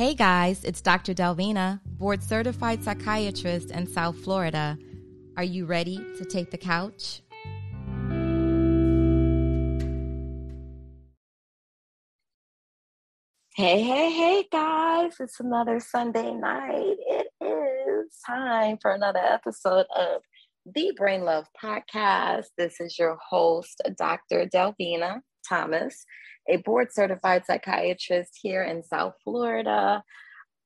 Hey guys, it's Dr. Delvina, board certified psychiatrist in South Florida. Are you ready to take the couch? Hey, hey, hey, guys. It's another Sunday night. It is time for another episode of the Brain Love Podcast. This is your host, Dr. Delvina Thomas, a board certified psychiatrist here in South Florida.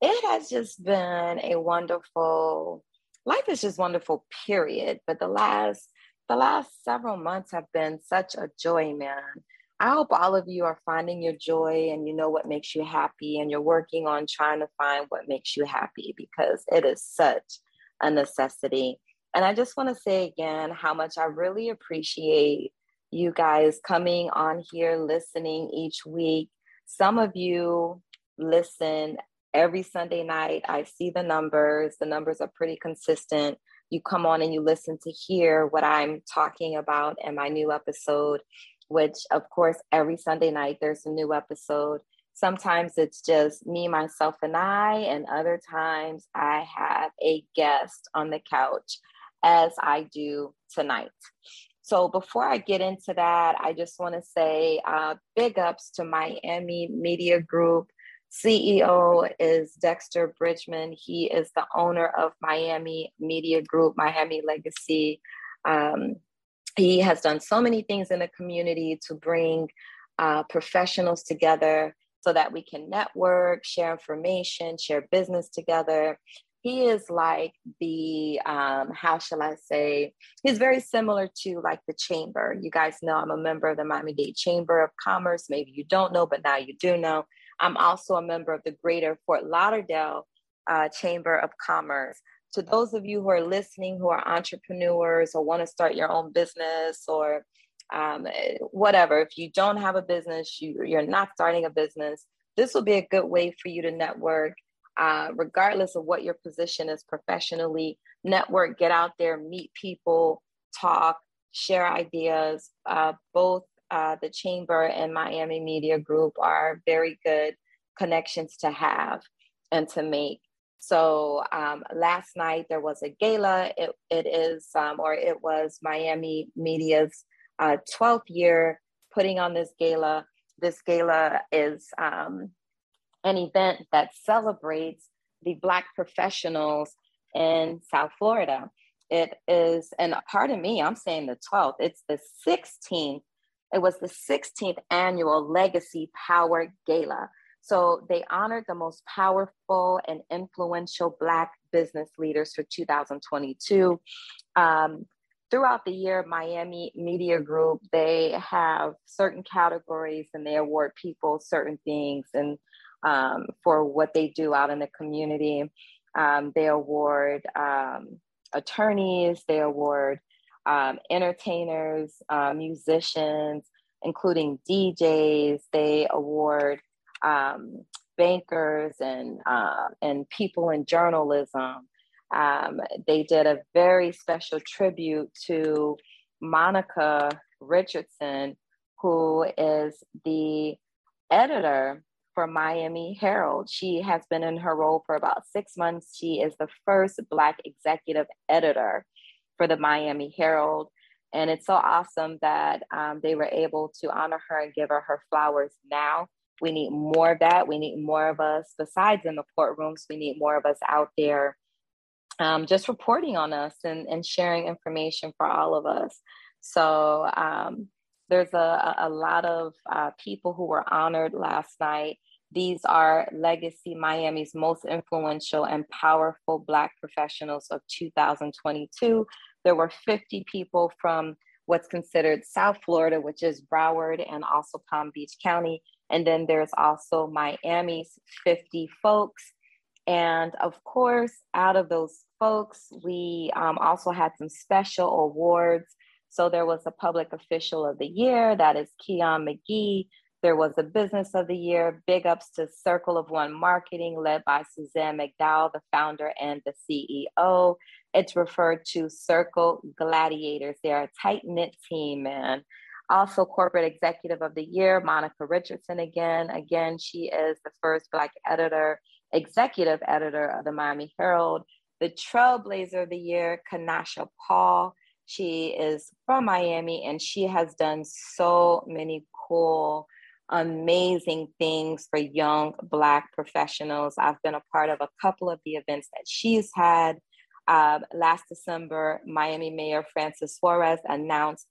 It has just been a wonderful life is just wonderful, period. But the last the last several months have been such a joy, man. I hope all of you are finding your joy and you know what makes you happy and you're working on trying to find what makes you happy because it is such a necessity. And I just want to say again how much I really appreciate you guys coming on here, listening each week. Some of you listen every Sunday night. I see the numbers, the numbers are pretty consistent. You come on and you listen to hear what I'm talking about in my new episode, which, of course, every Sunday night there's a new episode. Sometimes it's just me, myself, and I, and other times I have a guest on the couch as I do tonight. So before I get into that, I just want to say uh, big ups to Miami Media Group. CEO is Dexter Bridgeman. He is the owner of Miami Media Group, Miami Legacy. Um, he has done so many things in the community to bring uh, professionals together so that we can network, share information, share business together he is like the um, how shall i say he's very similar to like the chamber. You guys know i'm a member of the miami-dade chamber of commerce. Maybe you don't know but now you do know. I'm also a member of the greater fort lauderdale uh, chamber of commerce. To those of you who are listening who are entrepreneurs or want to start your own business or um, whatever if you don't have a business you, you're not starting a business this will be a good way for you to network uh, regardless of what your position is professionally. Network, get out there, meet people, talk, share ideas. Uh, both uh, the Chamber and Miami Media Group are very good connections to have and to make. So um, last night there was a gala. It, it is, um, or it was Miami Media's 12th uh, year putting on this gala. This gala is um, an event that celebrates the Black professionals in South Florida. It is, and pardon me, I'm saying the 12th, it's the 16th. It was the 16th annual Legacy Power Gala. So they honored the most powerful and influential Black business leaders for 2022. Um, throughout the year, Miami Media Group, they have certain categories and they award people certain things. And um, for what they do out in the community. Um, they award um, attorneys, they award um, entertainers, uh, musicians, including DJs. They award um, bankers and uh, and people in journalism. Um, they did a very special tribute to Monica Richardson, who is the editor for Miami Herald. She has been in her role for about six months. She is the first Black executive editor for the Miami Herald. And it's so awesome that um, they were able to honor her and give her her flowers now. We need more of that. We need more of us, besides in the courtrooms, we need more of us out there um, just reporting on us and, and sharing information for all of us. So um, there's a, a lot of uh, people who were honored last night. These are Legacy Miami's most influential and powerful Black professionals of 2022. There were 50 people from what's considered South Florida, which is Broward and also Palm Beach County. And then there's also Miami's 50 folks. And of course, out of those folks, we um, also had some special awards so there was a public official of the year, that is Keon McGee. There was a business of the year, big ups to Circle of One Marketing, led by Suzanne McDowell, the founder and the CEO. It's referred to Circle Gladiators. They're a tight knit team, man. Also, Corporate Executive of the Year, Monica Richardson again. Again, she is the first Black editor executive editor of the Miami Herald, the trailblazer of the year, Kanasha Paul. She is from Miami and she has done so many cool, amazing things for young Black professionals. I've been a part of a couple of the events that she's had. Uh, last December, Miami Mayor Francis Suarez announced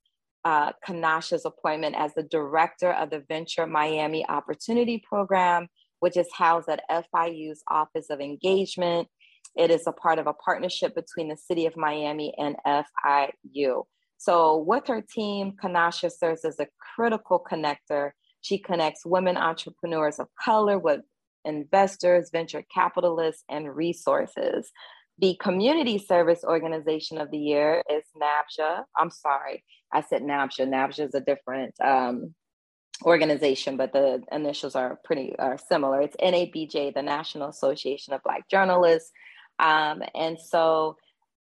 uh, Kanasha's appointment as the director of the Venture Miami Opportunity Program, which is housed at FIU's Office of Engagement. It is a part of a partnership between the City of Miami and FIU. So, with her team, Kanasha serves as a critical connector. She connects women entrepreneurs of color with investors, venture capitalists, and resources. The Community Service Organization of the Year is NABJA. I'm sorry, I said NABJA. NABJA is a different um, organization, but the initials are pretty are similar. It's NABJ, the National Association of Black Journalists. Um, and so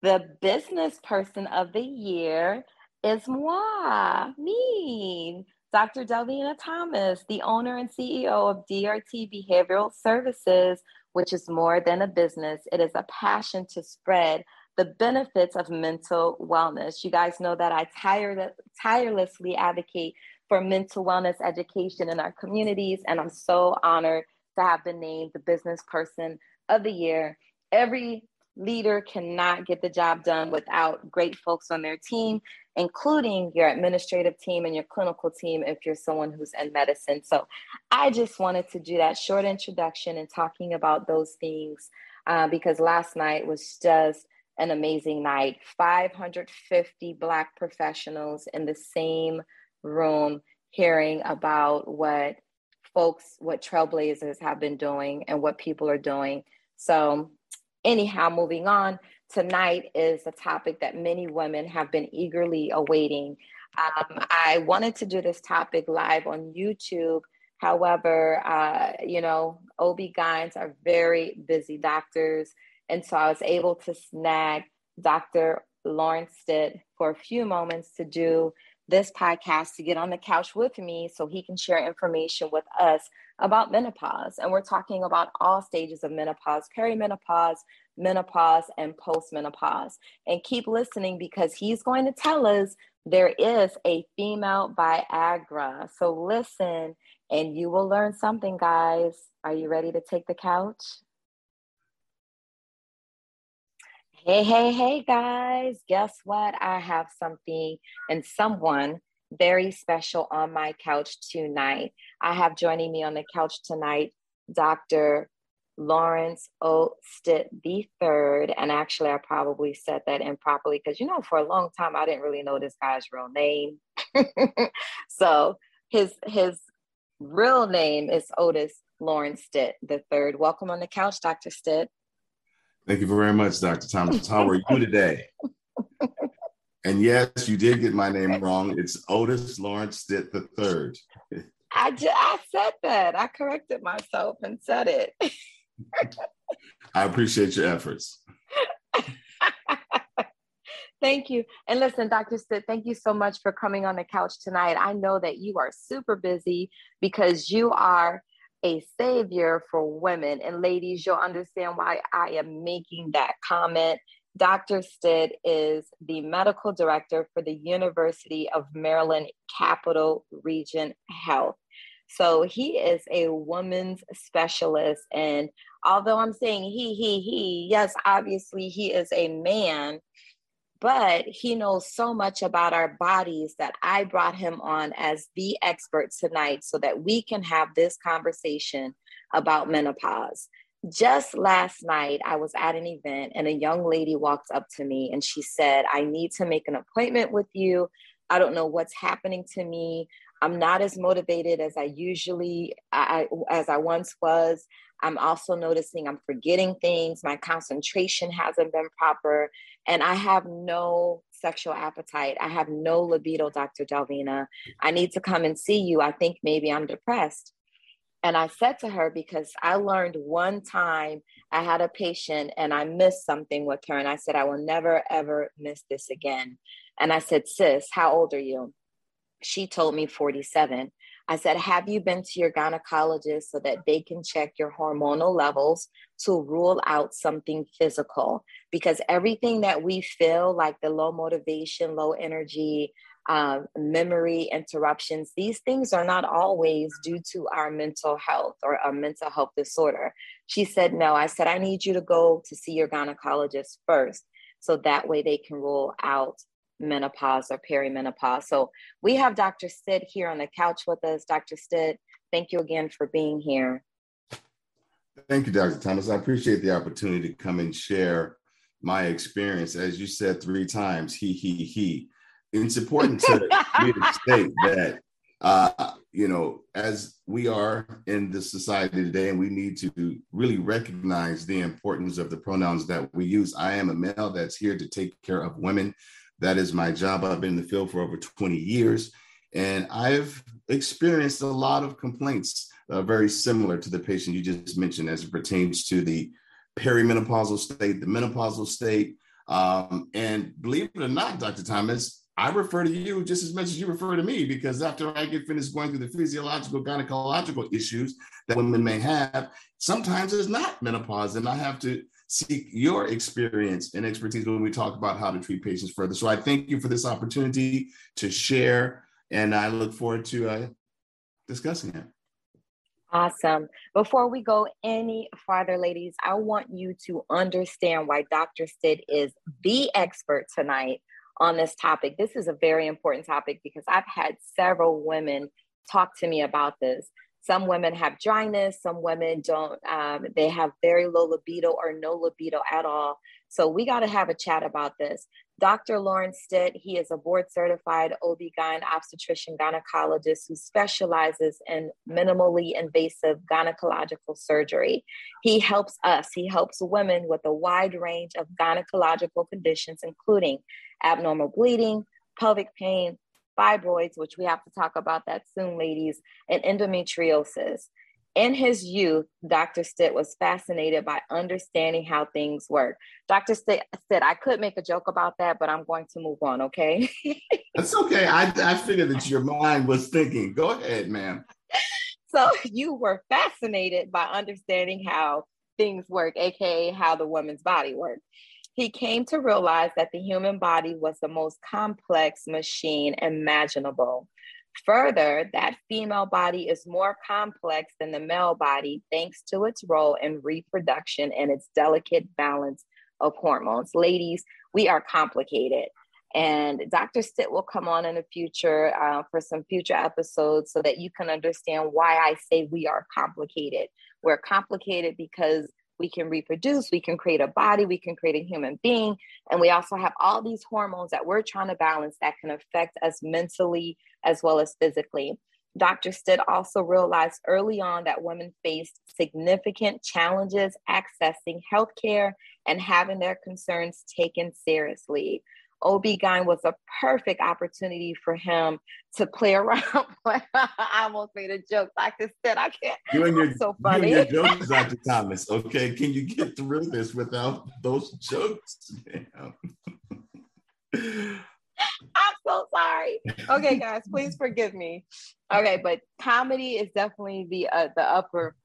the business person of the year is moi, me, Dr. Delvina Thomas, the owner and CEO of DRT Behavioral Services, which is more than a business. It is a passion to spread the benefits of mental wellness. You guys know that I tire- tirelessly advocate for mental wellness education in our communities, and I'm so honored to have been named the business person of the year every leader cannot get the job done without great folks on their team, including your administrative team and your clinical team if you're someone who's in medicine. So I just wanted to do that short introduction and talking about those things uh, because last night was just an amazing night. 550 Black professionals in the same room hearing about what folks, what trailblazers have been doing and what people are doing. So anyhow, moving on, tonight is a topic that many women have been eagerly awaiting. Um, I wanted to do this topic live on YouTube. However, uh, you know, OB-GYNs are very busy doctors. And so I was able to snag Dr. Lawrence Stitt for a few moments to do this podcast to get on the couch with me so he can share information with us about menopause. And we're talking about all stages of menopause, perimenopause, menopause, and postmenopause. And keep listening because he's going to tell us there is a female Viagra. So listen and you will learn something, guys. Are you ready to take the couch? Hey, hey, hey, guys. Guess what? I have something and someone very special on my couch tonight. I have joining me on the couch tonight Dr. Lawrence O. Stitt the third. And actually, I probably said that improperly because, you know, for a long time, I didn't really know this guy's real name. so his, his real name is Otis Lawrence Stitt the third. Welcome on the couch, Dr. Stitt. Thank you very much, Dr. Thomas. How are you today? And yes, you did get my name wrong. It's Otis Lawrence Stitt the third. I I said that. I corrected myself and said it. I appreciate your efforts. thank you. And listen, Dr. Stitt, thank you so much for coming on the couch tonight. I know that you are super busy because you are a savior for women. And ladies, you'll understand why I am making that comment Dr. Stitt is the medical director for the University of Maryland Capital Region Health. So he is a woman's specialist. And although I'm saying he, he, he, yes, obviously he is a man, but he knows so much about our bodies that I brought him on as the expert tonight so that we can have this conversation about menopause just last night, I was at an event and a young lady walked up to me and she said, I need to make an appointment with you. I don't know what's happening to me. I'm not as motivated as I usually I, as I once was. I'm also noticing I'm forgetting things. My concentration hasn't been proper, and I have no sexual appetite. I have no libido, Dr. Delvina. I need to come and see you. I think maybe I'm depressed. And I said to her, because I learned one time I had a patient and I missed something with her. And I said, I will never, ever miss this again. And I said, Sis, how old are you? She told me 47. I said, Have you been to your gynecologist so that they can check your hormonal levels to rule out something physical? Because everything that we feel, like the low motivation, low energy, uh, memory interruptions, these things are not always due to our mental health or a mental health disorder. She said, No. I said, I need you to go to see your gynecologist first. So that way they can rule out menopause or perimenopause. So we have Dr. Stitt here on the couch with us. Dr. Stitt, thank you again for being here. Thank you, Dr. Thomas. I appreciate the opportunity to come and share my experience. As you said three times, he, he, he. It's important to me to state that, uh, you know, as we are in this society today, and we need to really recognize the importance of the pronouns that we use. I am a male that's here to take care of women that is my job. I've been in the field for over 20 years, and I've experienced a lot of complaints uh, very similar to the patient you just mentioned as it pertains to the perimenopausal state, the menopausal state. Um, and believe it or not, Dr. Thomas, I refer to you just as much as you refer to me because after I get finished going through the physiological, gynecological issues that women may have, sometimes it's not menopause, and I have to seek your experience and expertise when we talk about how to treat patients further. So I thank you for this opportunity to share, and I look forward to uh, discussing it. Awesome. Before we go any farther, ladies, I want you to understand why Dr. Stitt is the expert tonight on this topic. This is a very important topic because I've had several women talk to me about this. Some women have dryness, some women don't, um, they have very low libido or no libido at all. So we got to have a chat about this. Dr. Lawrence Stitt, he is a board certified OB-GYN obstetrician gynecologist who specializes in minimally invasive gynecological surgery. He helps us, he helps women with a wide range of gynecological conditions, including abnormal bleeding, pelvic pain, fibroids, which we have to talk about that soon, ladies, and endometriosis. In his youth, Dr. Stitt was fascinated by understanding how things work. Dr. Stitt said, I could make a joke about that, but I'm going to move on, okay? That's okay. I, I figured that your mind was thinking. Go ahead, ma'am. So you were fascinated by understanding how things work, aka how the woman's body works he came to realize that the human body was the most complex machine imaginable. Further, that female body is more complex than the male body thanks to its role in reproduction and its delicate balance of hormones. Ladies, we are complicated. And Dr. Stitt will come on in the future uh, for some future episodes so that you can understand why I say we are complicated. We're complicated because we can reproduce, we can create a body, we can create a human being. And we also have all these hormones that we're trying to balance that can affect us mentally as well as physically. Dr. Stitt also realized early on that women faced significant challenges accessing healthcare and having their concerns taken seriously. OB-GYN was a perfect opportunity for him to play around. I almost made a joke. Stitt, I said, I can't. You and your, so funny. You and your jokes, Dr. Thomas. Okay, can you get through this without those jokes? I'm so sorry. Okay, guys, please forgive me. Okay, but comedy is definitely the uh, the upper,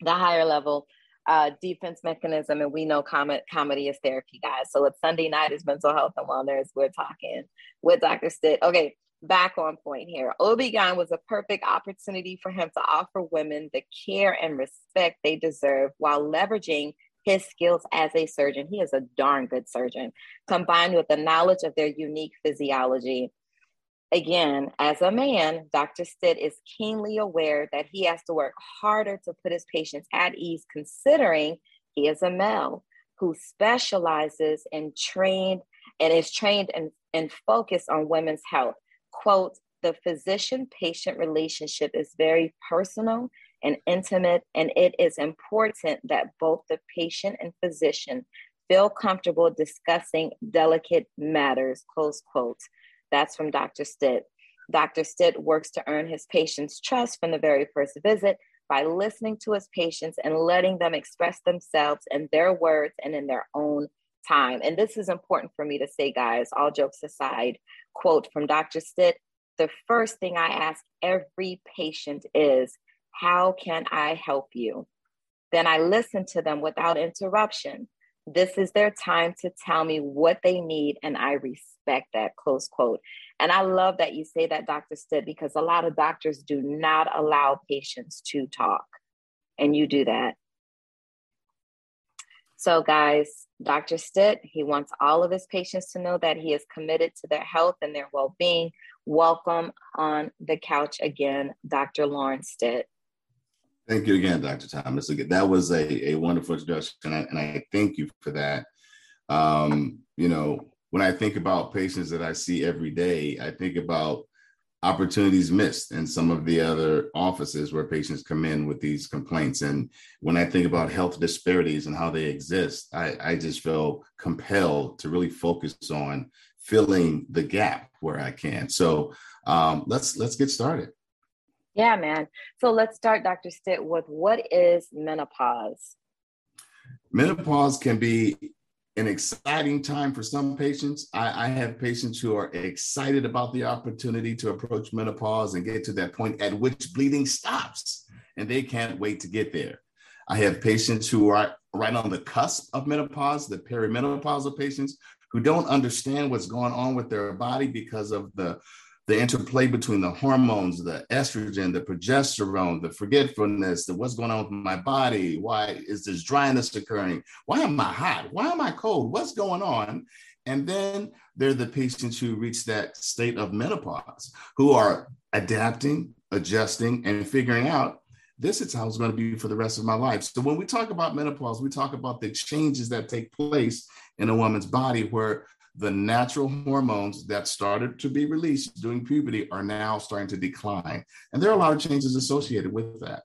the higher level uh, defense mechanism, and we know com- comedy is therapy, guys. So it's Sunday night is mental health and wellness. We're talking with Dr. Stitt. Okay, back on point here. OB-GYN was a perfect opportunity for him to offer women the care and respect they deserve while leveraging his skills as a surgeon. He is a darn good surgeon, combined with the knowledge of their unique physiology. Again, as a man, Dr. Stitt is keenly aware that he has to work harder to put his patients at ease, considering he is a male who specializes in trained and is trained and, and focused on women's health. Quote, the physician patient relationship is very personal and intimate, and it is important that both the patient and physician feel comfortable discussing delicate matters, close quote. That's from Dr. Stitt. Dr. Stitt works to earn his patients' trust from the very first visit by listening to his patients and letting them express themselves in their words and in their own time. And this is important for me to say, guys, all jokes aside, quote from Dr. Stitt the first thing I ask every patient is, How can I help you? Then I listen to them without interruption. This is their time to tell me what they need, and I respect that. Close quote. And I love that you say that, Dr. Stitt, because a lot of doctors do not allow patients to talk, and you do that. So, guys, Dr. Stitt, he wants all of his patients to know that he is committed to their health and their well being. Welcome on the couch again, Dr. Lawrence Stitt. Thank you again, Dr. Thomas. That was a, a wonderful introduction, and I thank you for that. Um, you know, when I think about patients that I see every day, I think about opportunities missed in some of the other offices where patients come in with these complaints. And when I think about health disparities and how they exist, I, I just feel compelled to really focus on filling the gap where I can. So um, let's let's get started. Yeah, man. So let's start, Dr. Stitt, with what is menopause? Menopause can be an exciting time for some patients. I, I, have patients who are excited about the opportunity to approach menopause and get to that point at which bleeding stops, and they can't wait to get there. I have patients who are right on the cusp of menopause, the perimenopausal patients who don't understand what's going on with their body because of the the interplay between the hormones, the estrogen, the progesterone, the forgetfulness, the what's going on with my body? Why is this dryness occurring? Why am I hot? Why am I cold? What's going on? And then there are the patients who reach that state of menopause who are adapting, adjusting, and figuring out this is how it's going to be for the rest of my life. So when we talk about menopause, we talk about the changes that take place in a woman's body where the natural hormones that started to be released during puberty are now starting to decline. And there are a lot of changes associated with that.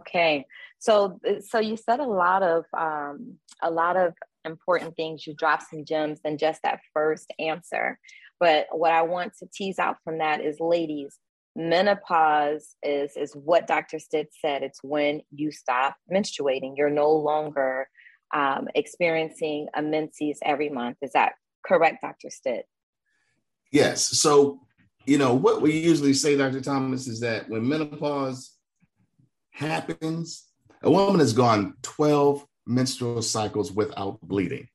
Okay. So so you said a lot of um, a lot of important things. You dropped some gems in just that first answer. But what I want to tease out from that is ladies, menopause is is what Dr. Stitt said. It's when you stop menstruating. You're no longer um, experiencing a menses every month. Is that correct, Dr. Stitt? Yes. So, you know, what we usually say, Dr. Thomas, is that when menopause happens, a woman has gone 12 menstrual cycles without bleeding.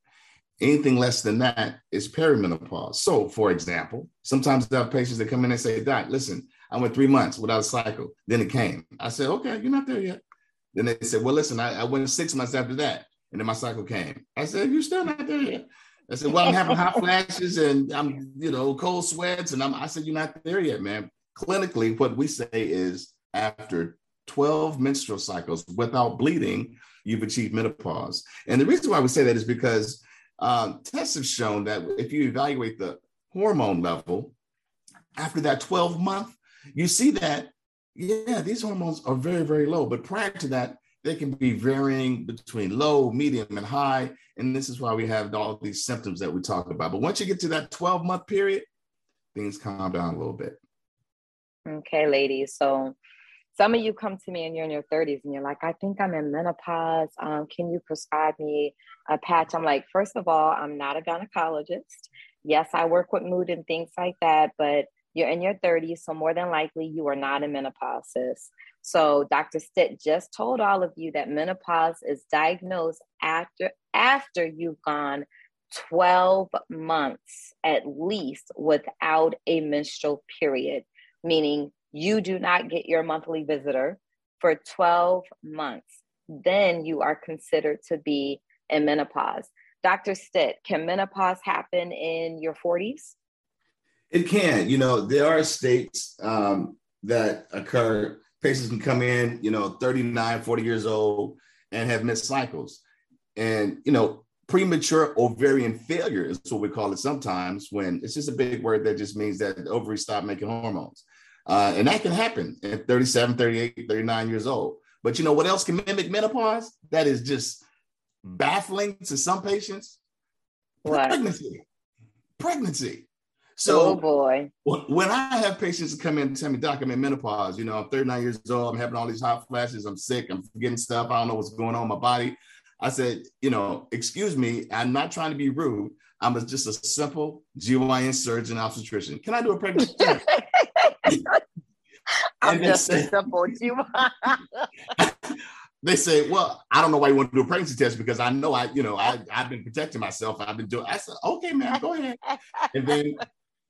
Anything less than that is perimenopause. So, for example, sometimes there are patients that come in and say, Doc, listen, I went three months without a cycle. Then it came. I said, okay, you're not there yet. Then they said, well, listen, I, I went six months after that. And then my cycle came. I said, You're still not there yet. I said, Well, I'm having hot flashes and I'm, you know, cold sweats. And I'm, I said, You're not there yet, man. Clinically, what we say is after 12 menstrual cycles without bleeding, you've achieved menopause. And the reason why we say that is because um, tests have shown that if you evaluate the hormone level after that 12 month, you see that, yeah, these hormones are very, very low. But prior to that, they can be varying between low, medium, and high. And this is why we have all these symptoms that we talk about. But once you get to that 12 month period, things calm down a little bit. Okay, ladies. So some of you come to me and you're in your 30s and you're like, I think I'm in menopause. Um, can you prescribe me a patch? I'm like, first of all, I'm not a gynecologist. Yes, I work with mood and things like that, but you're in your 30s, so more than likely you are not in menopause. So Dr. Stitt just told all of you that menopause is diagnosed after after you've gone 12 months at least without a menstrual period, meaning you do not get your monthly visitor for 12 months. Then you are considered to be in menopause. Dr. Stitt, can menopause happen in your 40s? It can. You know, there are states um, that occur patients can come in, you know, 39, 40 years old and have missed cycles. And, you know, premature ovarian failure is what we call it sometimes when it's just a big word that just means that the ovaries stop making hormones. Uh, and that can happen at 37, 38, 39 years old. But you know what else can mimic menopause? That is just baffling to some patients. What? Pregnancy. Pregnancy. So, oh boy. When I have patients come in and tell me, Doc, I'm in menopause, you know, I'm 39 years old, I'm having all these hot flashes, I'm sick, I'm forgetting stuff, I don't know what's going on in my body. I said, you know, excuse me, I'm not trying to be rude. I'm a, just a simple GYN surgeon obstetrician. Can I do a pregnancy test? I'm just say, a simple GYN. they say, well, I don't know why you want to do a pregnancy test because I know I, you know, I, I've been protecting myself. I've been doing, I said, okay, man, go ahead. And then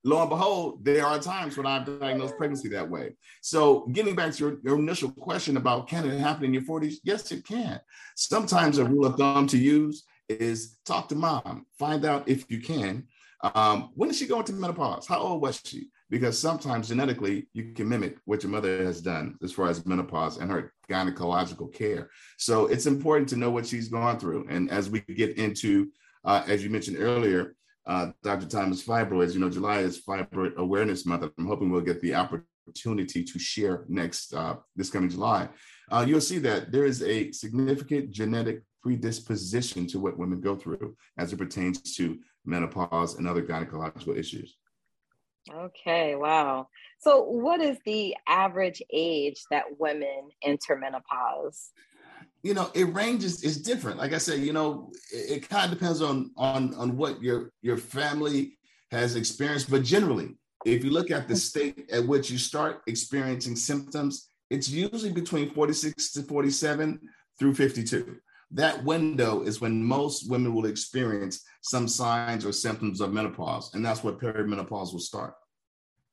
lo and behold, there are times when I've diagnosed pregnancy that way. So getting back to your, your, initial question about can it happen in your 40s? Yes, it can. Sometimes a rule of thumb to use is talk to mom, find out if you can. Um, when did she go into menopause? How old was she? Because sometimes genetically you can mimic what your mother has done as far as menopause and her gynecological care. So it's important to know what she's gone through. And as we get into, uh, as you mentioned earlier, uh, Dr. Thomas Fibroids, you know, July is Fibroid Awareness Month. I'm hoping we'll get the opportunity to share next, uh, this coming July. Uh, you'll see that there is a significant genetic predisposition to what women go through as it pertains to menopause and other gynecological issues. Okay, wow. So, what is the average age that women enter menopause? You know, it ranges. It's different. Like I said, you know, it, it kind of depends on on on what your your family has experienced. But generally, if you look at the mm-hmm. state at which you start experiencing symptoms, it's usually between 46 to 47 through 52 that window is when most women will experience some signs or symptoms of menopause, and that's where perimenopause will start.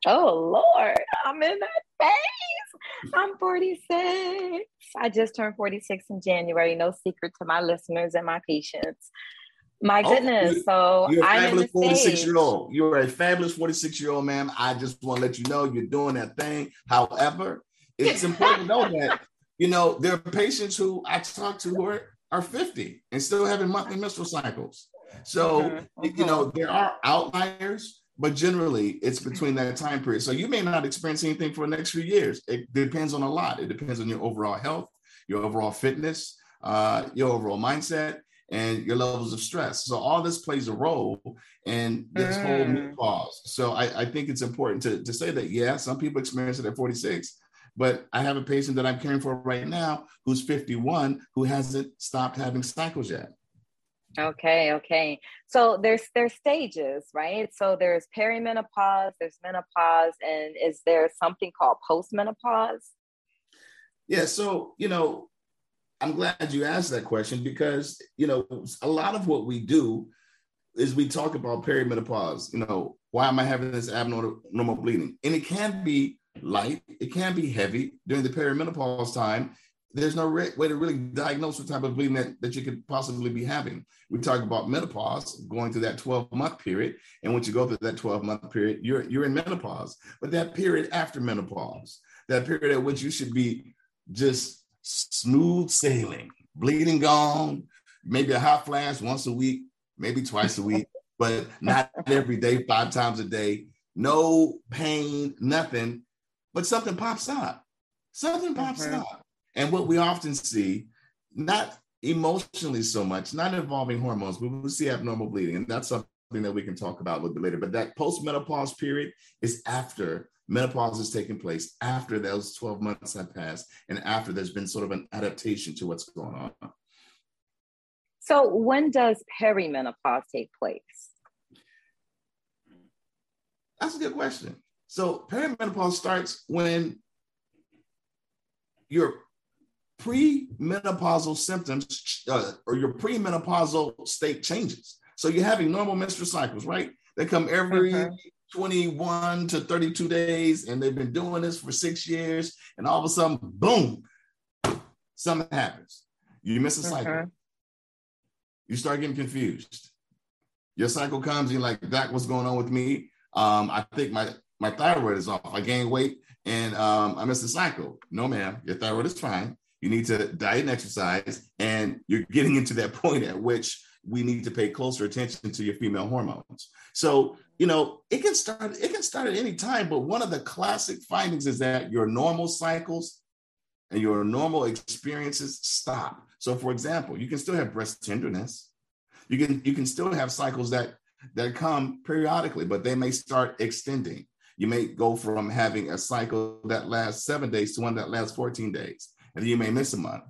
Oh Lord, I'm in that phase. I'm 46. I just turned 46 in January. No secret to my listeners and my patients. My oh, goodness. Oh, so you're a fabulous 46 year old. You're a fabulous 46 year old man. I just want to let you know you're doing that thing. However, it's important to know that, you know, there are patients who I talk to who are are 50 and still having monthly menstrual cycles. So, mm-hmm. you know, mm-hmm. there are outliers, but generally it's between that time period. So you may not experience anything for the next few years. It depends on a lot. It depends on your overall health, your overall fitness, uh, your overall mindset, and your levels of stress. So all this plays a role in this mm. whole menopause. So I, I think it's important to, to say that, yeah, some people experience it at 46, but I have a patient that I'm caring for right now who's 51 who hasn't stopped having cycles yet. Okay, okay. So there's there's stages, right? So there's perimenopause, there's menopause, and is there something called postmenopause? Yeah, so you know, I'm glad you asked that question because you know, a lot of what we do is we talk about perimenopause. You know, why am I having this abnormal bleeding? And it can be light, it can be heavy during the perimenopause time. There's no re- way to really diagnose what type of bleeding that, that you could possibly be having. We talk about menopause, going through that 12 month period. And once you go through that 12 month period, you're, you're in menopause. But that period after menopause, that period at which you should be just smooth sailing, bleeding gone, maybe a hot flash once a week, maybe twice a week, but not every day, five times a day. No pain, nothing but something pops up. Something pops mm-hmm. up. And what we often see, not emotionally so much, not involving hormones, but we see abnormal bleeding. And that's something that we can talk about a little bit later. But that postmenopause period is after menopause is taking place, after those 12 months have passed, and after there's been sort of an adaptation to what's going on. So, when does perimenopause take place? That's a good question. So perimenopause starts when your premenopausal symptoms uh, or your premenopausal state changes. So you're having normal menstrual cycles, right? They come every mm-hmm. 21 to 32 days, and they've been doing this for six years, and all of a sudden, boom, something happens. You miss a cycle. Mm-hmm. You start getting confused. Your cycle comes, you're like, that what's going on with me? Um, I think my my thyroid is off. I gain weight and um, I missed a cycle. No, ma'am, your thyroid is fine. You need to diet and exercise, and you're getting into that point at which we need to pay closer attention to your female hormones. So, you know, it can start, it can start at any time, but one of the classic findings is that your normal cycles and your normal experiences stop. So, for example, you can still have breast tenderness. You can you can still have cycles that that come periodically, but they may start extending. You may go from having a cycle that lasts seven days to one that lasts 14 days, and you may miss a month.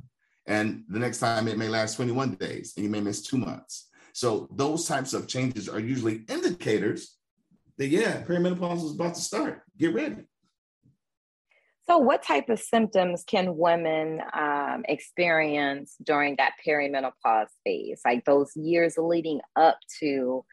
And the next time it may last 21 days, and you may miss two months. So those types of changes are usually indicators that yeah, perimenopause is about to start. Get ready. So, what type of symptoms can women um, experience during that perimenopause phase, like those years leading up to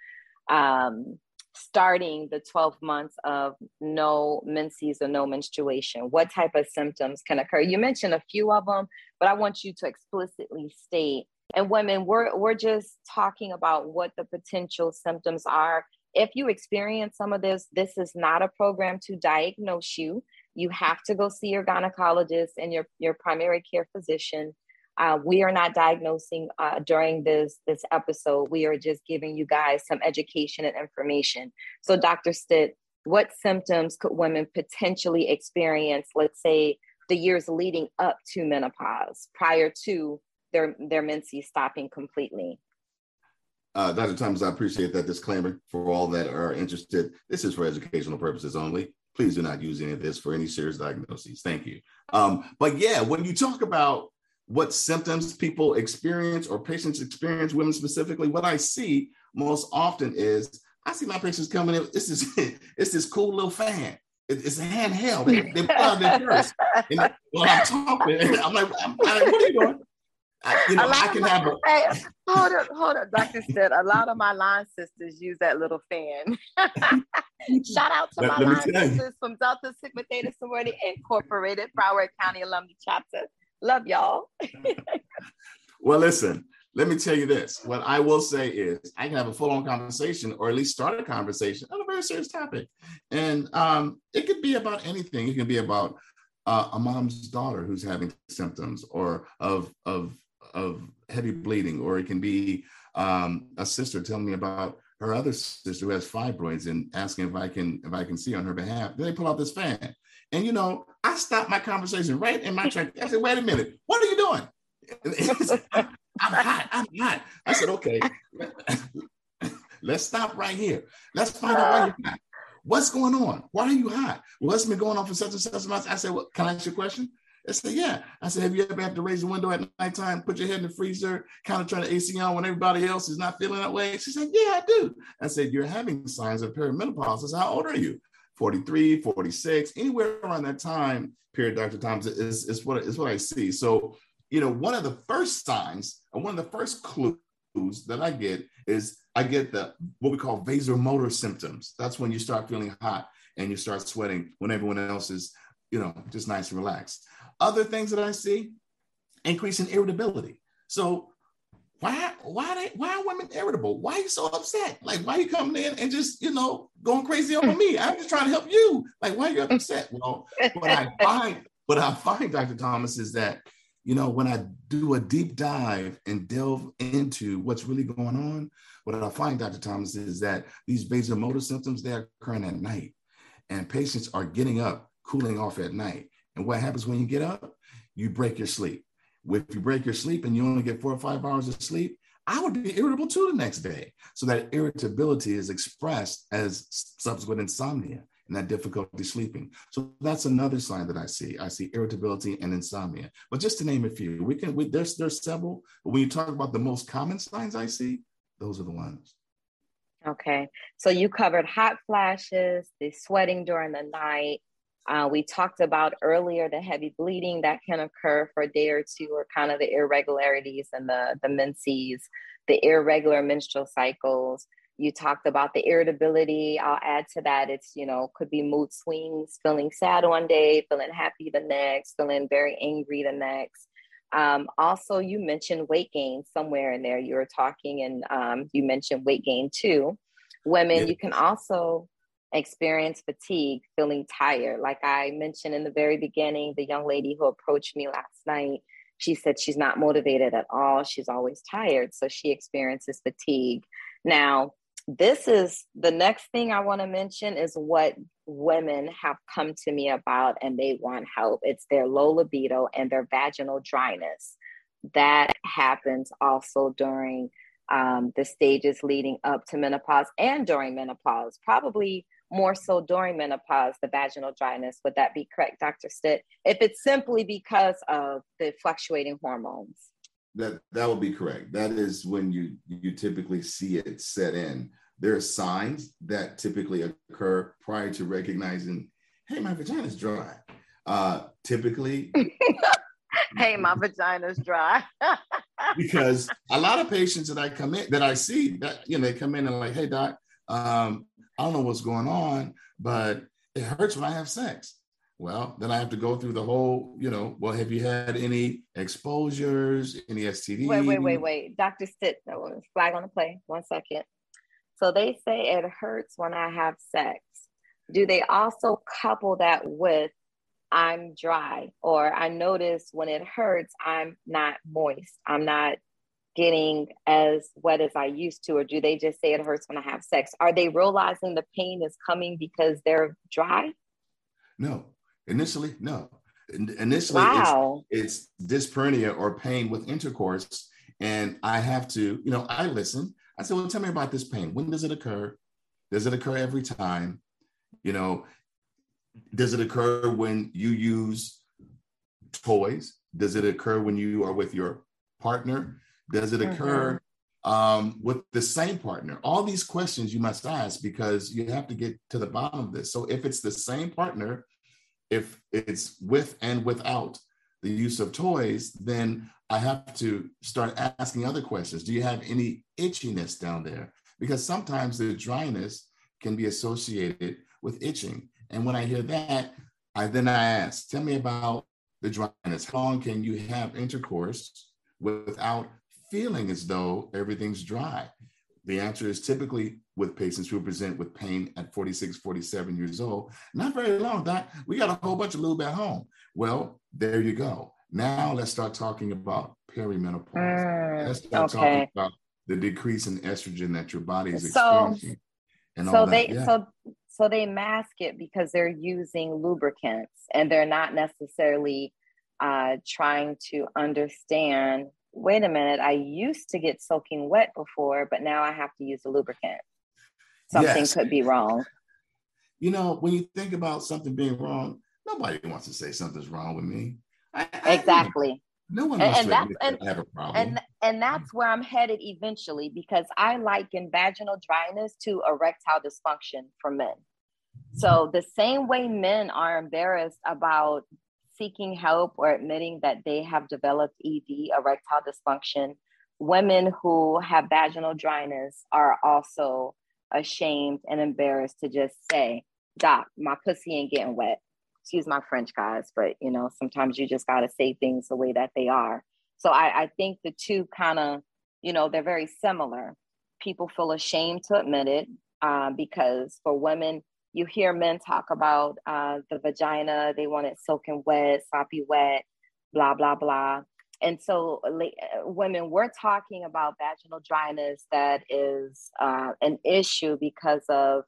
um, starting the 12 months of no menses or no menstruation? What type of symptoms can occur? You mentioned a few of them, but I want you to explicitly state. And women, we're, we're just talking about what the potential symptoms are. If you experience some of this, this is not a program to diagnose you you have to go see your gynecologist and your, your primary care physician. Uh, we are not diagnosing uh, during this this episode. We are just giving you guys some education and information. So, Dr. Stitt, what symptoms could women potentially experience? Let's say the years leading up to menopause, prior to their their menses stopping completely. Uh, Dr. Thomas, I appreciate that disclaimer for all that are interested. This is for educational purposes only please do not use any of this for any serious diagnoses. Thank you. Um, but yeah, when you talk about what symptoms people experience or patients experience, women specifically, what I see most often is I see my patients coming in. It's this, it's this cool little fan. it's a handheld. They, out their purse. And when I'm talking, I'm like, I'm, like, what are you doing? I, you know, I can my, have a. Hey, hold up, hold up. Doctor said a lot of my line sisters use that little fan. Shout out to let, my let line sisters from Delta Sigma Theta Sorority Incorporated, Broward County Alumni Chapter. Love y'all. well, listen, let me tell you this. What I will say is I can have a full-on conversation or at least start a conversation on a very serious topic. And um, it could be about anything. It can be about uh, a mom's daughter who's having symptoms or of, of of heavy bleeding, or it can be um, a sister telling me about her other sister who has fibroids and asking if I can if I can see on her behalf. Then they pull out this fan, and you know I stopped my conversation right in my track. I said, "Wait a minute, what are you doing?" I'm hot. I'm hot. I said, "Okay, let's stop right here. Let's find out why you're hot. What's going on? Why are you hot? What's been going on for such and such months?" I said, well, "Can I ask you a question?" I said, yeah. I said, have you ever had to raise the window at nighttime, put your head in the freezer, kind of turn the AC on when everybody else is not feeling that way? She said, yeah, I do. I said, you're having signs of perimenopause. I said, how old are you? 43, 46, anywhere around that time period, Dr. Thomas, is, is, what, is what I see. So, you know, one of the first signs and one of the first clues that I get is I get the what we call vasomotor symptoms. That's when you start feeling hot and you start sweating when everyone else is, you know, just nice and relaxed. Other things that I see, increase in irritability. So why why they, why are women irritable? Why are you so upset? Like why are you coming in and just you know going crazy over me? I'm just trying to help you. Like why are you upset? Well, what I find what I find, Dr. Thomas, is that you know when I do a deep dive and delve into what's really going on, what I find, Dr. Thomas, is that these vasomotor symptoms they're occurring at night, and patients are getting up, cooling off at night. And what happens when you get up? You break your sleep. If you break your sleep and you only get four or five hours of sleep, I would be irritable too the next day. So that irritability is expressed as subsequent insomnia and that difficulty sleeping. So that's another sign that I see. I see irritability and insomnia. But just to name a few, we can we, there's there's several. But when you talk about the most common signs I see, those are the ones. Okay, so you covered hot flashes, the sweating during the night, uh, we talked about earlier the heavy bleeding that can occur for a day or two, or kind of the irregularities and the, the menses, the irregular menstrual cycles. You talked about the irritability. I'll add to that. It's, you know, could be mood swings, feeling sad one day, feeling happy the next, feeling very angry the next. Um, also, you mentioned weight gain somewhere in there. You were talking and um, you mentioned weight gain too. Women, yes. you can also experience fatigue, feeling tired. Like I mentioned in the very beginning, the young lady who approached me last night, she said she's not motivated at all. She's always tired. So she experiences fatigue. Now, this is the next thing I want to mention is what women have come to me about and they want help. It's their low libido and their vaginal dryness. That happens also during um, the stages leading up to menopause and during menopause. Probably more so during menopause, the vaginal dryness. Would that be correct, Dr. Stitt? If it's simply because of the fluctuating hormones. that that would be correct. That is when you you typically see it set in. There are signs that typically occur prior to recognizing, hey, my vagina is dry. Uh, typically, hey, my vagina's dry. because a lot of patients that I come in that I see that you know they come in and like, hey doc, um, I don't know what's going on, but it hurts when I have sex. Well, then I have to go through the whole, you know, well, have you had any exposures, any STD? Wait, wait, wait, wait. Dr. Stitt, flag on the play. One second. So they say it hurts when I have sex. Do they also couple that with I'm dry or I notice when it hurts, I'm not moist. I'm not getting as wet as I used to, or do they just say it hurts when I have sex? Are they realizing the pain is coming because they're dry? No, initially, no. Initially, wow. it's, it's dyspareunia or pain with intercourse. And I have to, you know, I listen. I said, well, tell me about this pain. When does it occur? Does it occur every time? You know, does it occur when you use toys? Does it occur when you are with your partner? Does it occur mm-hmm. um, with the same partner? All these questions you must ask because you have to get to the bottom of this. So if it's the same partner, if it's with and without the use of toys, then I have to start asking other questions. Do you have any itchiness down there? Because sometimes the dryness can be associated with itching. And when I hear that, I then I ask, tell me about the dryness. How long can you have intercourse without feeling as though everything's dry? The answer is typically with patients who present with pain at 46, 47 years old. Not very long, Doc. We got a whole bunch of lube at home. Well, there you go. Now let's start talking about perimenopause. Mm, let's start okay. talking about the decrease in estrogen that your body is experiencing. So, so they yeah. so so they mask it because they're using lubricants and they're not necessarily uh, trying to understand wait a minute, I used to get soaking wet before, but now I have to use a lubricant. Something yes. could be wrong. You know, when you think about something being wrong, nobody wants to say something's wrong with me. I, exactly. no one wants and, to and that's, and, have a problem. And, and that's where I'm headed eventually because I liken vaginal dryness to erectile dysfunction for men. So the same way men are embarrassed about seeking help or admitting that they have developed ED, erectile dysfunction, women who have vaginal dryness are also ashamed and embarrassed to just say, Doc, my pussy ain't getting wet. Excuse my French, guys, but you know, sometimes you just got to say things the way that they are. So I, I think the two kind of, you know, they're very similar. People feel ashamed to admit it uh, because for women, you hear men talk about uh, the vagina, they want it soaking wet, sloppy wet, blah, blah, blah. And so, women, we're talking about vaginal dryness that is uh, an issue because of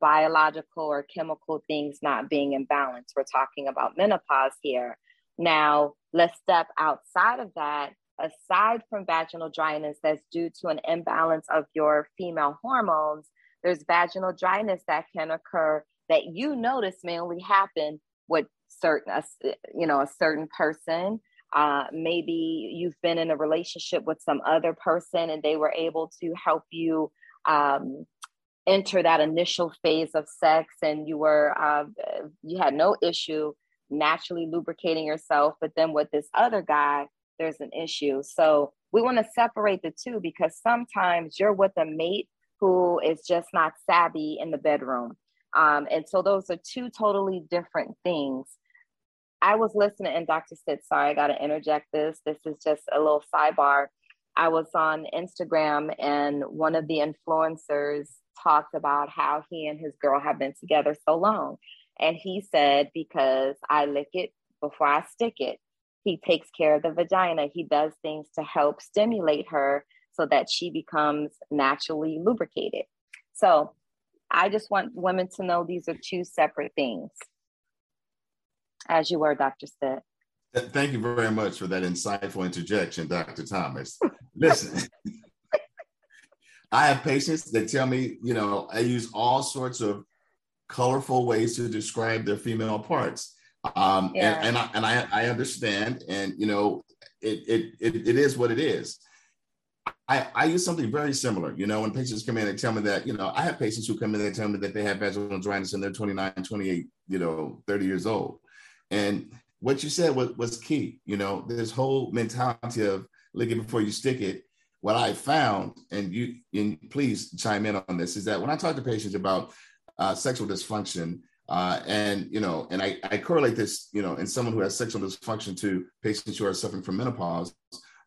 biological or chemical things not being in balance. We're talking about menopause here. Now, let's step outside of that. Aside from vaginal dryness that's due to an imbalance of your female hormones, there's vaginal dryness that can occur that you notice may only happen with certain, you know, a certain person. Uh, maybe you've been in a relationship with some other person and they were able to help you um, enter that initial phase of sex and you were uh, you had no issue naturally lubricating yourself but then with this other guy there's an issue so we want to separate the two because sometimes you're with a mate who is just not savvy in the bedroom. Um, and so those are two totally different things. I was listening, and Dr. Stitt, sorry, I got to interject this. This is just a little sidebar. I was on Instagram, and one of the influencers talked about how he and his girl have been together so long. And he said, Because I lick it before I stick it. He takes care of the vagina. He does things to help stimulate her so that she becomes naturally lubricated. So I just want women to know these are two separate things. As you were, Dr. Stitt. Thank you very much for that insightful interjection, Dr. Thomas. Listen, I have patients that tell me, you know, I use all sorts of colorful ways to describe their female parts. Um, yeah. and, and, I, and I, I understand. And, you know, it, it, it, it is what it is. I, I use something very similar. You know, when patients come in and tell me that, you know, I have patients who come in and tell me that they have vaginal dryness and they're 29, 28, you know, 30 years old. And what you said was, was key. You know, this whole mentality of it before you stick it. What I found, and you and please chime in on this, is that when I talk to patients about uh, sexual dysfunction, uh, and you know, and I, I correlate this, you know, in someone who has sexual dysfunction to patients who are suffering from menopause,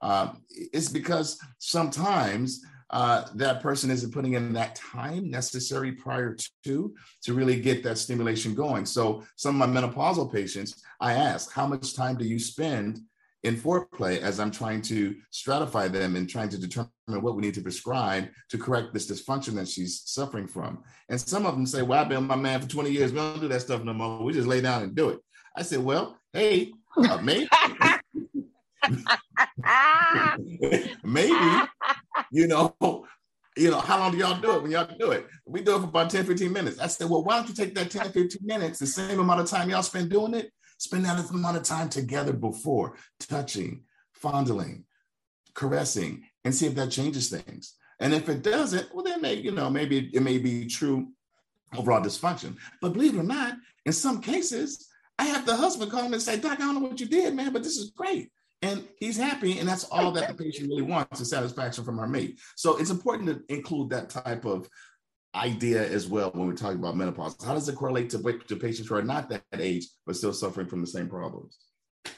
uh, it's because sometimes uh, that person isn't putting in that time necessary prior to to really get that stimulation going. So some of my menopausal patients, I ask, how much time do you spend in foreplay as I'm trying to stratify them and trying to determine what we need to prescribe to correct this dysfunction that she's suffering from. And some of them say, Well, I've been my man for 20 years. We don't do that stuff no more. We just lay down and do it. I said, Well, hey, uh. Ah. maybe, you know, you know, how long do y'all do it when y'all do it? We do it for about 10, 15 minutes. I said, well, why don't you take that 10, 15 minutes, the same amount of time y'all spend doing it, spend that amount of time together before touching, fondling, caressing, and see if that changes things. And if it doesn't, well, then maybe, you know, maybe it may be true overall dysfunction. But believe it or not, in some cases, I have the husband call me and say, Doc, I don't know what you did, man, but this is great. And he's happy, and that's all that the patient really wants is satisfaction from our mate. So it's important to include that type of idea as well when we're talking about menopause. How does it correlate to, to patients who are not that age but still suffering from the same problems?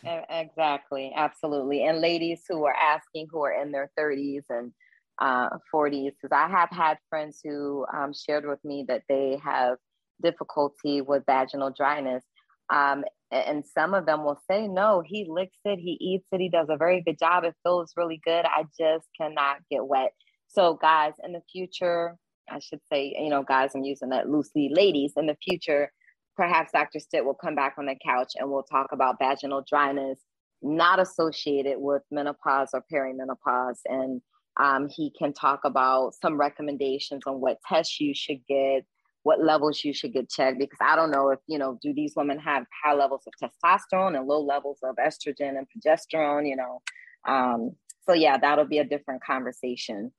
Exactly, absolutely. And ladies who are asking who are in their 30s and uh, 40s, because I have had friends who um, shared with me that they have difficulty with vaginal dryness. Um, and some of them will say, no, he licks it, he eats it, he does a very good job. It feels really good. I just cannot get wet. So, guys, in the future, I should say, you know, guys, I'm using that loosely, ladies, in the future, perhaps Dr. Stitt will come back on the couch and we'll talk about vaginal dryness not associated with menopause or perimenopause. And um, he can talk about some recommendations on what tests you should get, what levels you should get checked, because I don't know if, you know, do these women have high levels of testosterone and low levels of estrogen and progesterone, you know? Um, so, yeah, that'll be a different conversation.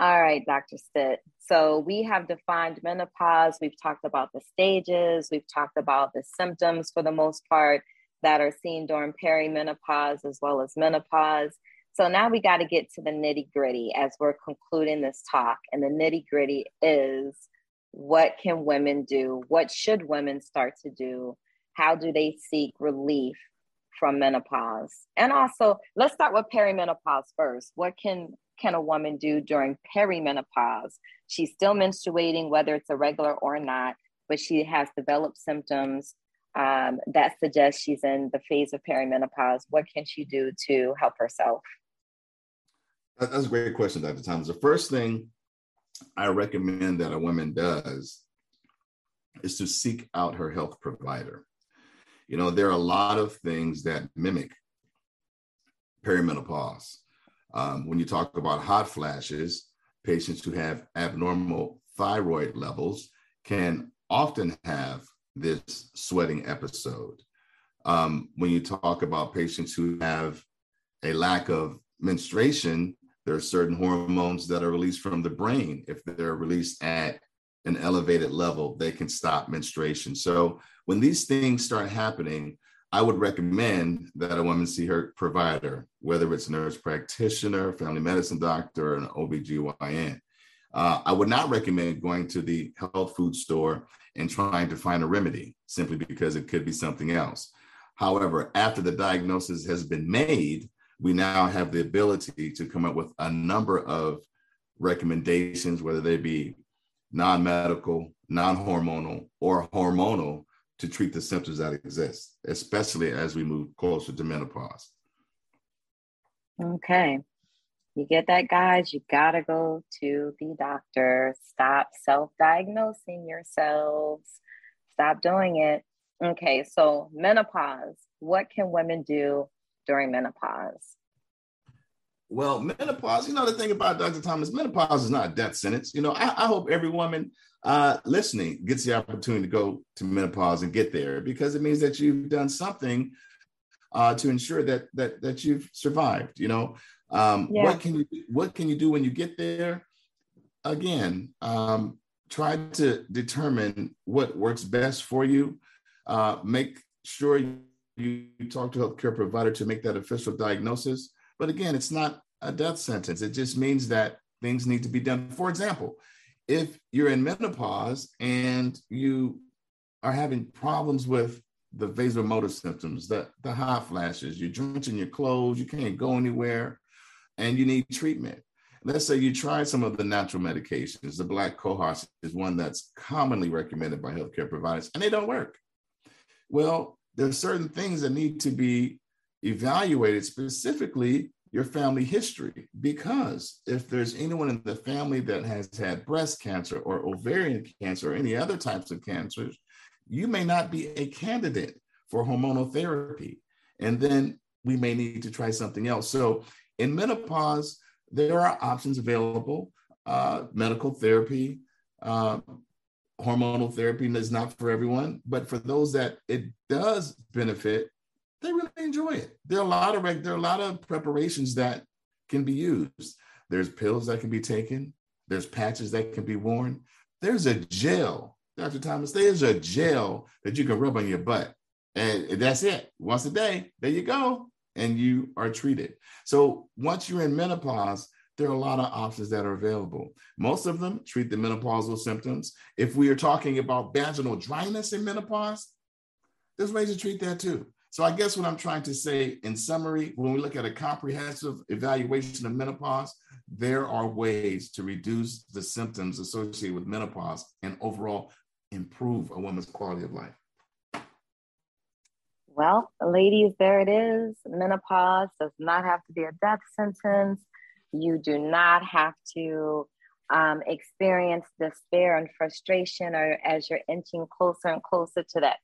All right, Dr. Stitt. So we have defined menopause. We've talked about the stages. We've talked about the symptoms for the most part that are seen during perimenopause as well as menopause. So now we got to get to the nitty gritty as we're concluding this talk. And the nitty gritty is what can women do? What should women start to do? How do they seek relief from menopause? And also, let's start with perimenopause first. What can can a woman do during perimenopause? She's still menstruating, whether it's irregular or not, but she has developed symptoms um, that suggest she's in the phase of perimenopause. What can she do to help herself? That's a great question, Dr. Thomas. The first thing I recommend that a woman does is to seek out her health provider. You know, there are a lot of things that mimic perimenopause. Um, when you talk about hot flashes, patients who have abnormal thyroid levels can often have this sweating episode. Um, when you talk about patients who have a lack of menstruation, there are certain hormones that are released from the brain. If they're released at an elevated level, they can stop menstruation. So when these things start happening, I would recommend that a woman see her provider, whether it's a nurse practitioner, family medicine doctor, or an OBGYN. Uh, I would not recommend going to the health food store and trying to find a remedy simply because it could be something else. However, after the diagnosis has been made, we now have the ability to come up with a number of recommendations, whether they be non medical, non hormonal, or hormonal, to treat the symptoms that exist, especially as we move closer to menopause. Okay. You get that, guys? You got to go to the doctor. Stop self diagnosing yourselves. Stop doing it. Okay, so menopause. What can women do during menopause? Well, menopause, you know, the thing about Dr. Thomas, menopause is not a death sentence. You know, I, I hope every woman uh, listening gets the opportunity to go to menopause and get there because it means that you've done something uh, to ensure that that that you've survived. You know, um, yeah. what can you what can you do when you get there? Again, um, try to determine what works best for you. Uh, make sure you talk to a healthcare provider to make that official diagnosis. But again, it's not a death sentence. It just means that things need to be done. For example, if you're in menopause and you are having problems with the vasomotor symptoms, the, the hot flashes, you're drenching your clothes, you can't go anywhere, and you need treatment. Let's say you try some of the natural medications. The black cohosh is one that's commonly recommended by healthcare providers, and they don't work. Well, there are certain things that need to be evaluated, specifically your family history, because if there's anyone in the family that has had breast cancer or ovarian cancer or any other types of cancers, you may not be a candidate for hormonal therapy. And then we may need to try something else. So in menopause, there are options available. Uh, medical therapy, uh, hormonal therapy is not for everyone, but for those that it does benefit, they really enjoy it. There are a lot of there are a lot of preparations that can be used. There's pills that can be taken. There's patches that can be worn. There's a gel, Dr. Thomas. There's a gel that you can rub on your butt, and that's it. Once a day, there you go, and you are treated. So once you're in menopause, there are a lot of options that are available. Most of them treat the menopausal symptoms. If we are talking about vaginal dryness in menopause, there's ways to treat that too. So I guess what I'm trying to say in summary, when we look at a comprehensive evaluation of menopause, there are ways to reduce the symptoms associated with menopause and overall improve a woman's quality of life. Well, ladies, there it is. Menopause does not have to be a death sentence. You do not have to um, experience despair and frustration or as you're inching closer and closer to that,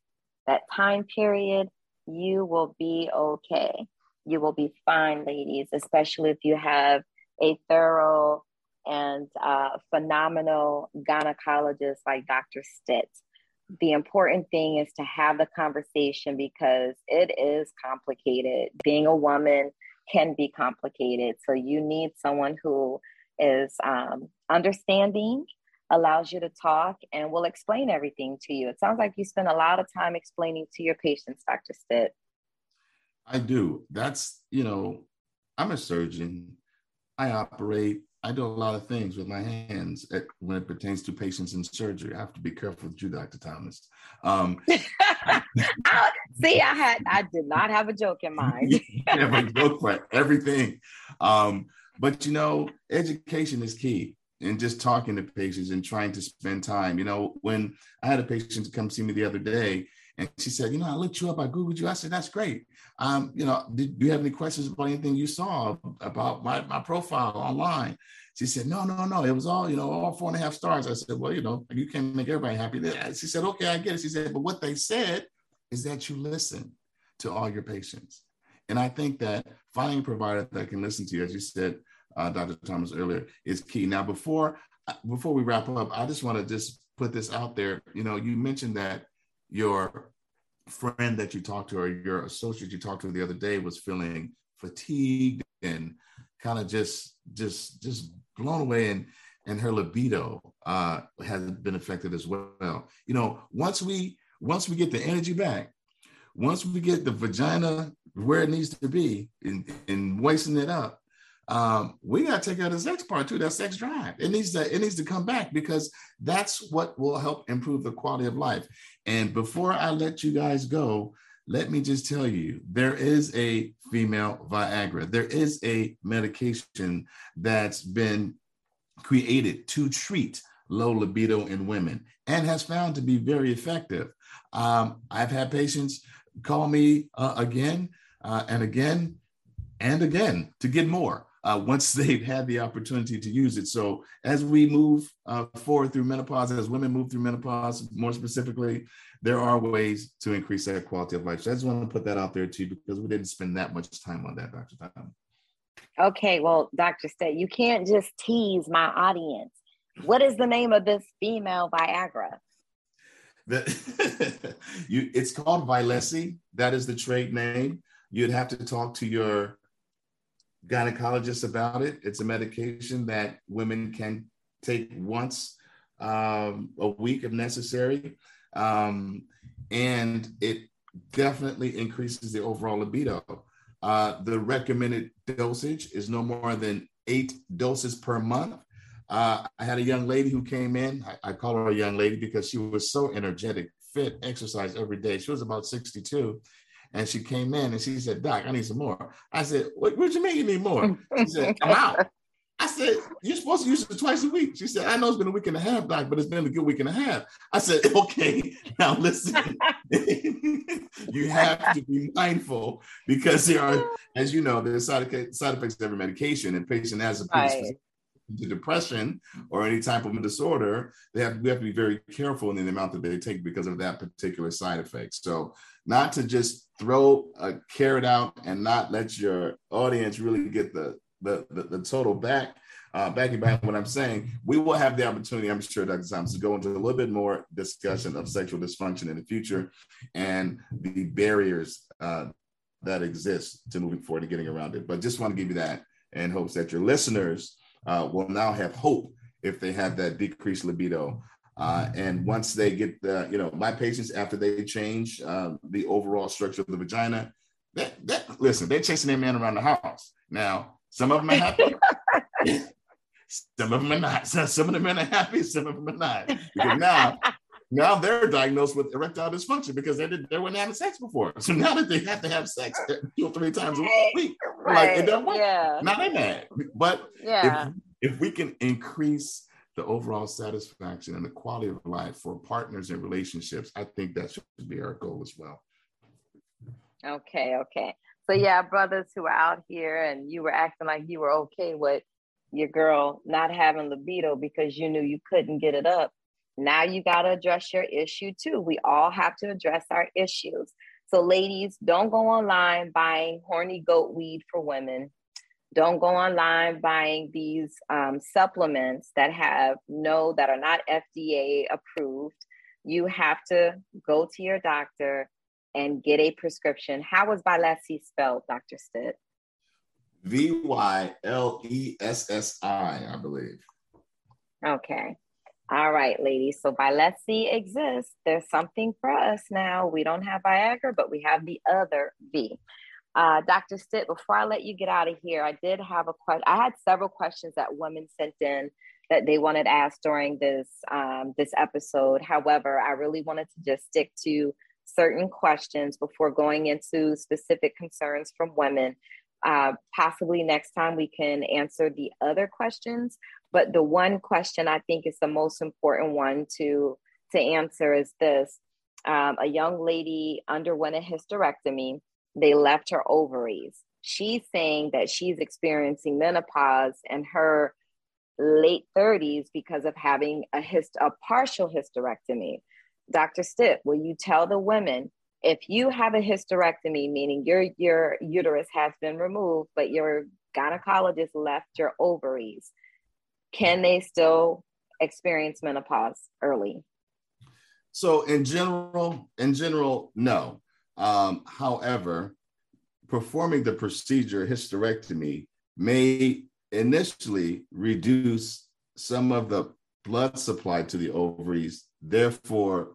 that time period you will be okay. You will be fine, ladies, especially if you have a thorough and uh, phenomenal gynecologist like Dr. Stitt. The important thing is to have the conversation because it is complicated. Being a woman can be complicated. So you need someone who is um, understanding allows you to talk and will explain everything to you. It sounds like you spend a lot of time explaining to your patients, Dr. Stitt. I do. That's, you know, I'm a surgeon. I operate. I do a lot of things with my hands at, when it pertains to patients in surgery. I have to be careful with you, Dr. Thomas. Um, See, I had, I did not have a joke in mind. have a joke for everything. Um, but you know, education is key and just talking to patients and trying to spend time. You know, when I had a patient come see me the other day, and she said, "You know, I looked you up, I googled you." I said, "That's great. Um, you know, did, do you have any questions about anything you saw about my, my profile online?" She said, "No, no, no. It was all, you know, all four and a half stars." I said, "Well, you know, you can't make everybody happy." She said, "Okay, I get it." She said, "But what they said is that you listen to all your patients." And I think that finding a provider that can listen to you, as you said, uh, Dr. Thomas earlier, is key. Now, before before we wrap up, I just want to just put this out there. You know, you mentioned that your friend that you talked to or your associate you talked to the other day was feeling fatigued and kind of just just just blown away and and her libido uh, has been affected as well. You know, once we once we get the energy back, once we get the vagina where it needs to be and, and wasting it up, um, we got to take out the sex part too. That sex drive. It needs to it needs to come back because that's what will help improve the quality of life. And before I let you guys go, let me just tell you there is a female Viagra. There is a medication that's been created to treat low libido in women and has found to be very effective. Um, I've had patients call me uh, again uh, and again and again to get more uh, once they've had the opportunity to use it. So as we move uh, forward through menopause, as women move through menopause, more specifically, there are ways to increase that quality of life. So I just want to put that out there too, because we didn't spend that much time on that, Dr. Tom. Okay, well, Dr. Stitt, you can't just tease my audience. What is the name of this female Viagra? You, it's called Vyleesi. That is the trade name. you'd have to talk to your gynecologist about it. It's a medication that women can take once um, a week if necessary. Um, and it definitely increases the overall libido. Uh, the recommended dosage is no more than eight doses per month. Uh, I had a young lady who came in. I, I call her a young lady because she was so energetic, fit, exercise every day. She was about 62. And she came in and she said, Doc, I need some more. I said, What, what you mean you need more? She said, I'm out. I said, You're supposed to use it twice a week. She said, I know it's been a week and a half, Doc, but it's been a good week and a half. I said, Okay, now listen. you have to be mindful because there are, as you know, there's side, side effects of every medication, and patient has a right to depression or any type of disorder, they have we have to be very careful in the amount that they take because of that particular side effect. So not to just throw a carrot out and not let your audience really get the the the, the total back. Uh, backing back what I'm saying, we will have the opportunity, I'm sure, Dr. Thomas, to go into a little bit more discussion of sexual dysfunction in the future and the barriers uh, that exist to moving forward and getting around it. But just want to give you that in hopes that your listeners uh, will now have hope if they have that decreased libido. Uh, and once they get the, you know, my patients after they change uh, the overall structure of the vagina, that, that listen, they're chasing their man around the house. Now, some of them are happy. some of them are not. Some of the men are happy. Some of them are not. Because now, now they're diagnosed with erectile dysfunction because they did they weren't having sex before. So now that they have to have sex two or three times a week, right. like it doesn't work. Yeah. Now they mad. But yeah. if, if we can increase the overall satisfaction and the quality of life for partners and relationships, I think that should be our goal as well. Okay, okay. So yeah, brothers who are out here and you were acting like you were okay with your girl not having libido because you knew you couldn't get it up. Now you got to address your issue too. We all have to address our issues. So ladies, don't go online buying horny goat weed for women don't go online buying these um, supplements that have no, that are not FDA approved. You have to go to your doctor and get a prescription. How was Vyleesi spelled, Dr. Stitt? V Y L E S S I, I believe. Okay. All right, ladies. So Vyleesi exists. There's something for us now. We don't have Viagra, but we have the other V. Uh, Dr. Stitt, before I let you get out of here, I did have a question. I had several questions that women sent in that they wanted asked during this um, this episode. However, I really wanted to just stick to certain questions before going into specific concerns from women. Uh, possibly next time we can answer the other questions, but the one question I think is the most important one to to answer is this: um, a young lady underwent a hysterectomy they left her ovaries. She's saying that she's experiencing menopause in her late 30s because of having a, hist- a partial hysterectomy. Dr. Stitt, will you tell the women if you have a hysterectomy, meaning your your uterus has been removed, but your gynecologist left your ovaries, can they still experience menopause early? So in general, in general, no. Um, however, performing the procedure hysterectomy may initially reduce some of the blood supply to the ovaries, therefore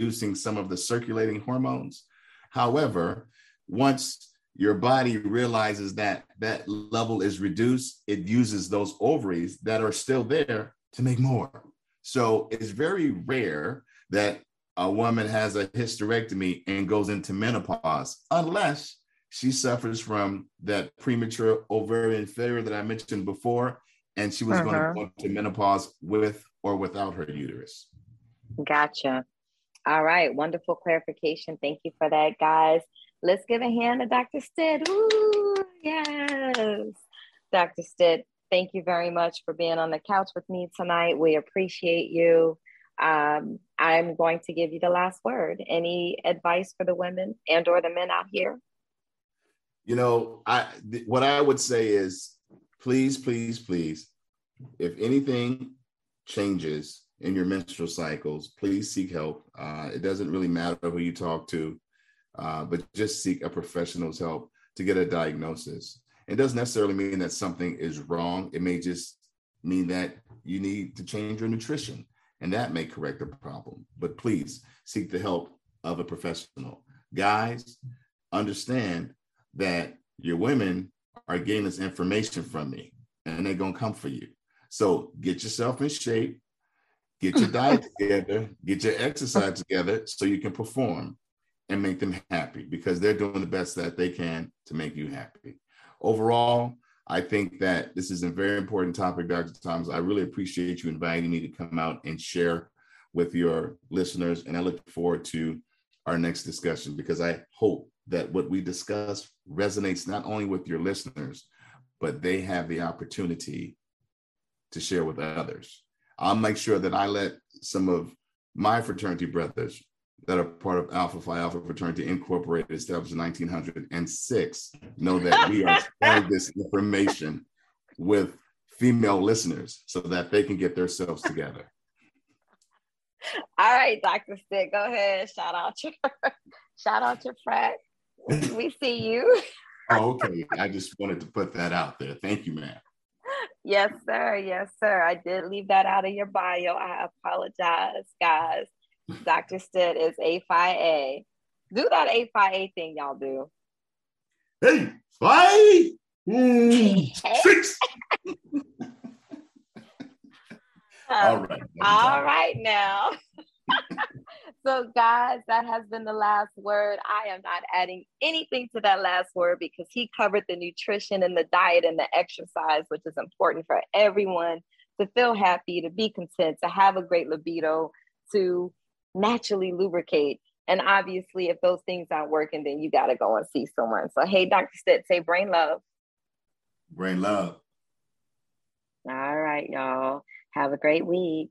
reducing some of the circulating hormones. However, once your body realizes that that level is reduced, it uses those ovaries that are still there to make more. So it's very rare that a woman has a hysterectomy and goes into menopause, unless she suffers from that premature ovarian failure that I mentioned before, and she was uh-huh. going to go into menopause with or without her uterus. Gotcha. All right, wonderful clarification. Thank you for that, guys. Let's give a hand to Dr. Stitt. Ooh, yes. Dr. Stitt, thank you very much for being on the couch with me tonight. We appreciate you um, I'm going to give you the last word. Any advice for the women and or the men out here? You know, I th- what I would say is please, please, please, if anything changes in your menstrual cycles, please seek help. Uh, it doesn't really matter who you talk to, uh, but just seek a professional's help. to get a diagnosis. It doesn't necessarily mean that something is wrong. It may just mean that you need to change your nutrition, and that may correct the problem. But please seek the help of a professional. Guys, understand that your women are getting this information from me and they're going to come for you. So get yourself in shape, get your diet together, get your exercise together so you can perform and make them happy because they're doing the best that they can to make you happy. Overall, I think that this is a very important topic, Dr. Thomas. I really appreciate you inviting me to come out and share with your listeners. And I look forward to our next discussion because I hope that what we discuss resonates not only with your listeners, but they have the opportunity to share with others. I'll make sure that I let some of my fraternity brothers that are part of Alpha Phi Alpha Fraternity Incorporated, established in 1906, know that we are sharing this information with female listeners so that they can get themselves together. All right, Dr. Stitt, go ahead. Shout out your shout out your frat. We see you. oh, okay. I just wanted to put that out there. Thank you, ma'am. Yes, sir. Yes, sir. I did leave that out of your bio. I apologize, guys. Dr. Stitt is A Phi A. Do that A Phi A thing y'all do. Hey, Phi mm, six. all right. All right now. so, guys, that has been the last word. I am not adding anything to that last word because he covered the nutrition and the diet and the exercise, which is important for everyone to feel happy, to be content, to have a great libido, to naturally lubricate. And obviously, if those things aren't working, then you got to go and see someone. So, hey, Dr. Stitt, say brain love. Brain love. All right, y'all. Have a great week.